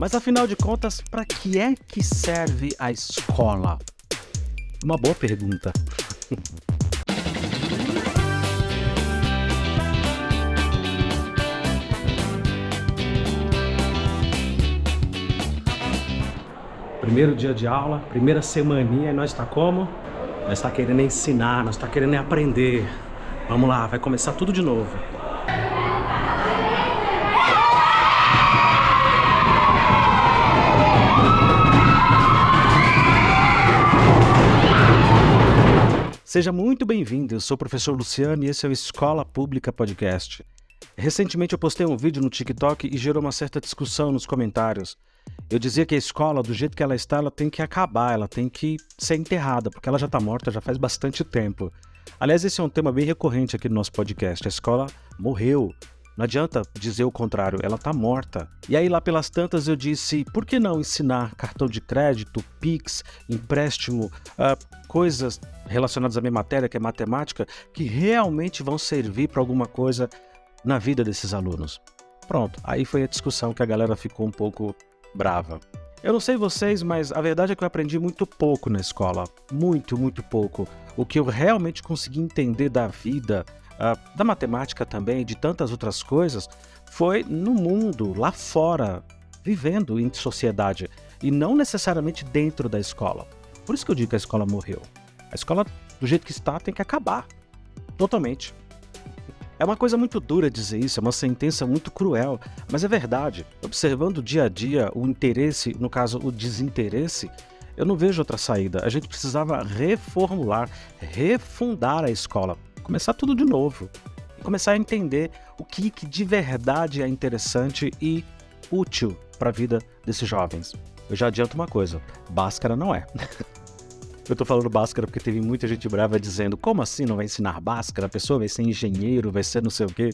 Mas afinal de contas, para que é que serve a escola? Uma boa pergunta. Primeiro dia de aula, primeira semaninha, e nós está como? Nós está querendo ensinar, nós está querendo aprender. Vamos lá, vai começar tudo de novo. Seja muito bem-vindo, eu sou o professor Luciano e esse é o Escola Pública Podcast. Recentemente eu postei um vídeo no TikTok e gerou uma certa discussão nos comentários. Eu dizia que a escola, do jeito que ela está, ela tem que acabar, ela tem que ser enterrada, porque ela já está morta já faz bastante tempo. Aliás, esse é um tema bem recorrente aqui no nosso podcast. A escola morreu. Não adianta dizer o contrário, ela está morta. E aí, lá pelas tantas, eu disse: por que não ensinar cartão de crédito, Pix, empréstimo, uh, coisas relacionadas à minha matéria, que é matemática, que realmente vão servir para alguma coisa na vida desses alunos? Pronto, aí foi a discussão que a galera ficou um pouco brava. Eu não sei vocês, mas a verdade é que eu aprendi muito pouco na escola. Muito, muito pouco. O que eu realmente consegui entender da vida, uh, da matemática também, de tantas outras coisas, foi no mundo, lá fora, vivendo em sociedade. E não necessariamente dentro da escola. Por isso que eu digo que a escola morreu. A escola, do jeito que está, tem que acabar. Totalmente. É uma coisa muito dura dizer isso, é uma sentença muito cruel, mas é verdade. Observando dia a dia o interesse, no caso o desinteresse, eu não vejo outra saída. A gente precisava reformular, refundar a escola, começar tudo de novo começar a entender o que, que de verdade é interessante e útil para a vida desses jovens. Eu já adianto uma coisa: Bhaskara não é. Eu tô falando Bhaskara porque teve muita gente brava dizendo: como assim não vai ensinar Bhaskara? A pessoa vai ser engenheiro, vai ser não sei o quê.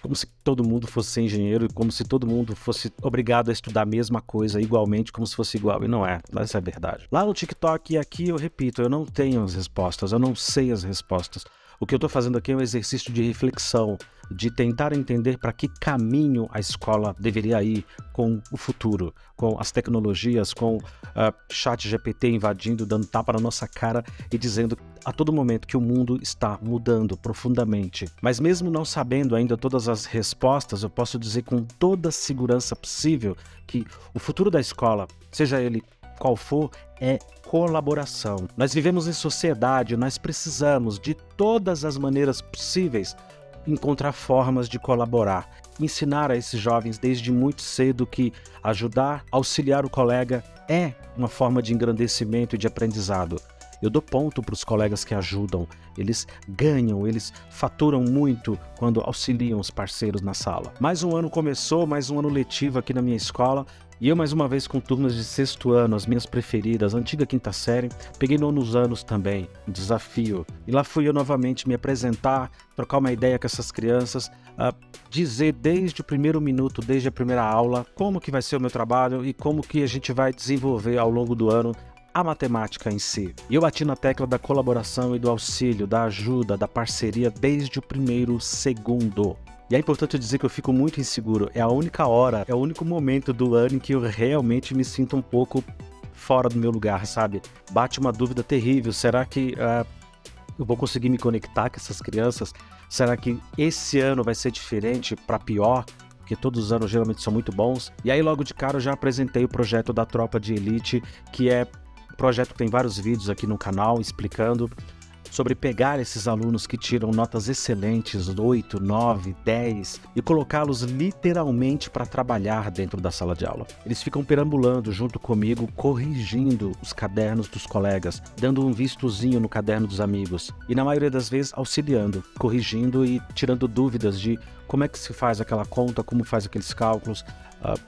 Como se todo mundo fosse engenheiro, como se todo mundo fosse obrigado a estudar a mesma coisa igualmente, como se fosse igual. E não é, essa é a verdade. Lá no TikTok e aqui eu repito, eu não tenho as respostas, eu não sei as respostas. O que eu estou fazendo aqui é um exercício de reflexão, de tentar entender para que caminho a escola deveria ir com o futuro, com as tecnologias, com uh, chat GPT invadindo, dando tapa na nossa cara e dizendo a todo momento que o mundo está mudando profundamente. Mas mesmo não sabendo ainda todas as respostas, eu posso dizer com toda a segurança possível que o futuro da escola, seja ele qual for, é colaboração. Nós vivemos em sociedade, nós precisamos de todas as maneiras possíveis encontrar formas de colaborar, ensinar a esses jovens desde muito cedo que ajudar, auxiliar o colega é uma forma de engrandecimento e de aprendizado. Eu dou ponto para os colegas que ajudam. Eles ganham, eles faturam muito quando auxiliam os parceiros na sala. Mais um ano começou, mais um ano letivo aqui na minha escola. E eu, mais uma vez, com turmas de sexto ano, as minhas preferidas, antiga quinta série, peguei nonos anos também, um desafio. E lá fui eu novamente me apresentar, trocar uma ideia com essas crianças, uh, dizer desde o primeiro minuto, desde a primeira aula, como que vai ser o meu trabalho e como que a gente vai desenvolver ao longo do ano a matemática em si. E eu bati na tecla da colaboração e do auxílio, da ajuda, da parceria desde o primeiro segundo. E é importante dizer que eu fico muito inseguro. É a única hora, é o único momento do ano em que eu realmente me sinto um pouco fora do meu lugar, sabe? Bate uma dúvida terrível. Será que uh, eu vou conseguir me conectar com essas crianças? Será que esse ano vai ser diferente para pior? Porque todos os anos geralmente são muito bons. E aí, logo de cara, eu já apresentei o projeto da Tropa de Elite, que é um projeto que tem vários vídeos aqui no canal explicando sobre pegar esses alunos que tiram notas excelentes, 8, 9, 10, e colocá-los literalmente para trabalhar dentro da sala de aula. Eles ficam perambulando junto comigo, corrigindo os cadernos dos colegas, dando um vistozinho no caderno dos amigos e, na maioria das vezes, auxiliando, corrigindo e tirando dúvidas de como é que se faz aquela conta, como faz aqueles cálculos. Uh,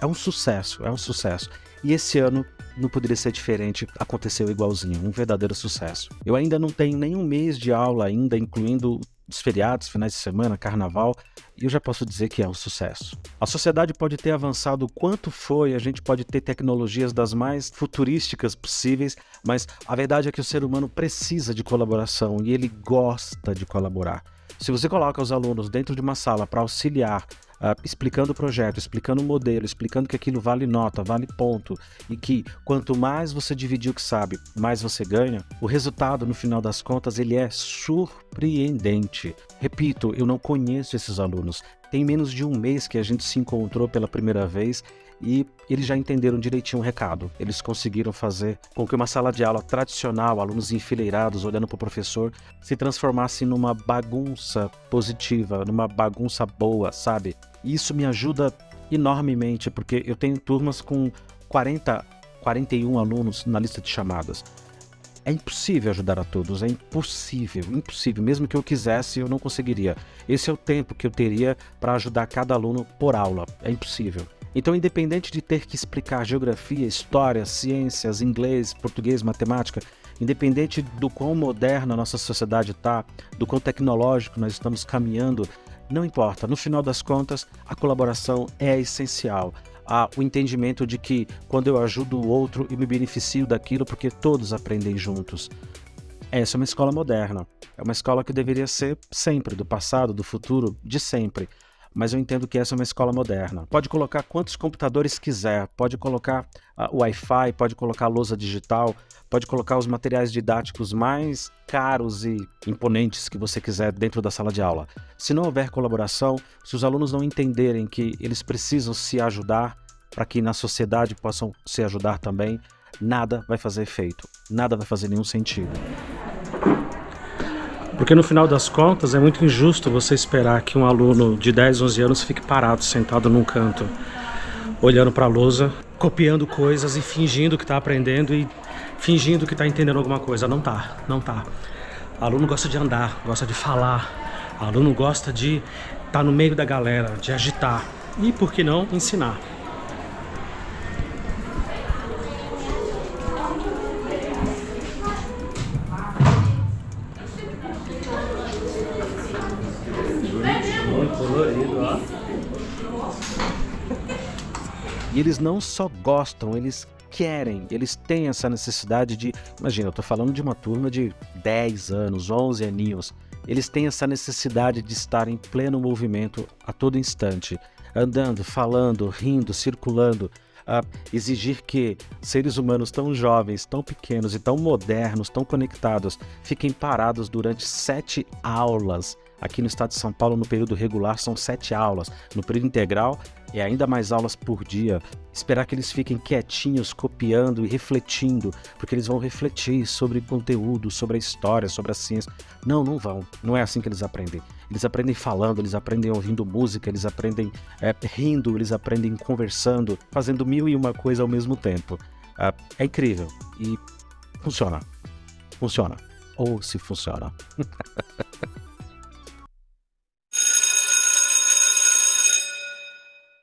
é um sucesso, é um sucesso. E esse ano não poderia ser diferente, aconteceu igualzinho, um verdadeiro sucesso. Eu ainda não tenho nenhum mês de aula ainda, incluindo os feriados, finais de semana, carnaval, e eu já posso dizer que é um sucesso. A sociedade pode ter avançado o quanto foi, a gente pode ter tecnologias das mais futurísticas possíveis, mas a verdade é que o ser humano precisa de colaboração e ele gosta de colaborar. Se você coloca os alunos dentro de uma sala para auxiliar Uh, explicando o projeto, explicando o modelo, explicando que aquilo vale nota, vale ponto, e que quanto mais você dividir o que sabe, mais você ganha, o resultado, no final das contas, ele é surpreendente. Repito, eu não conheço esses alunos. Tem menos de um mês que a gente se encontrou pela primeira vez e eles já entenderam direitinho o recado. Eles conseguiram fazer com que uma sala de aula tradicional, alunos enfileirados olhando para o professor, se transformasse numa bagunça positiva, numa bagunça boa, sabe? E isso me ajuda enormemente, porque eu tenho turmas com 40, 41 alunos na lista de chamadas. É impossível ajudar a todos, é impossível, impossível. Mesmo que eu quisesse, eu não conseguiria. Esse é o tempo que eu teria para ajudar cada aluno por aula. É impossível. Então, independente de ter que explicar geografia, história, ciências, inglês, português, matemática, independente do quão moderna a nossa sociedade está, do quão tecnológico nós estamos caminhando, não importa. No final das contas, a colaboração é essencial. Há o entendimento de que quando eu ajudo o outro, eu me beneficio daquilo porque todos aprendem juntos. Essa é uma escola moderna. É uma escola que deveria ser sempre, do passado, do futuro, de sempre mas eu entendo que essa é uma escola moderna. Pode colocar quantos computadores quiser, pode colocar uh, Wi-Fi, pode colocar lousa digital, pode colocar os materiais didáticos mais caros e imponentes que você quiser dentro da sala de aula. Se não houver colaboração, se os alunos não entenderem que eles precisam se ajudar para que na sociedade possam se ajudar também, nada vai fazer efeito, nada vai fazer nenhum sentido. Porque no final das contas é muito injusto você esperar que um aluno de 10, 11 anos fique parado, sentado num canto, olhando para a lousa, copiando coisas e fingindo que está aprendendo e fingindo que está entendendo alguma coisa. Não tá, não tá. Aluno gosta de andar, gosta de falar. Aluno gosta de estar tá no meio da galera, de agitar. E por que não ensinar? E eles não só gostam, eles querem, eles têm essa necessidade de. Imagina, eu estou falando de uma turma de 10 anos, 11 aninhos. Eles têm essa necessidade de estar em pleno movimento a todo instante, andando, falando, rindo, circulando. A exigir que seres humanos tão jovens, tão pequenos e tão modernos, tão conectados, fiquem parados durante sete aulas Aqui no estado de São Paulo, no período regular, são sete aulas. No período integral, é ainda mais aulas por dia. Esperar que eles fiquem quietinhos, copiando e refletindo, porque eles vão refletir sobre conteúdo, sobre a história, sobre a ciência. Não, não vão. Não é assim que eles aprendem. Eles aprendem falando, eles aprendem ouvindo música, eles aprendem é, rindo, eles aprendem conversando, fazendo mil e uma coisa ao mesmo tempo. É, é incrível e funciona. Funciona. Ou se funciona.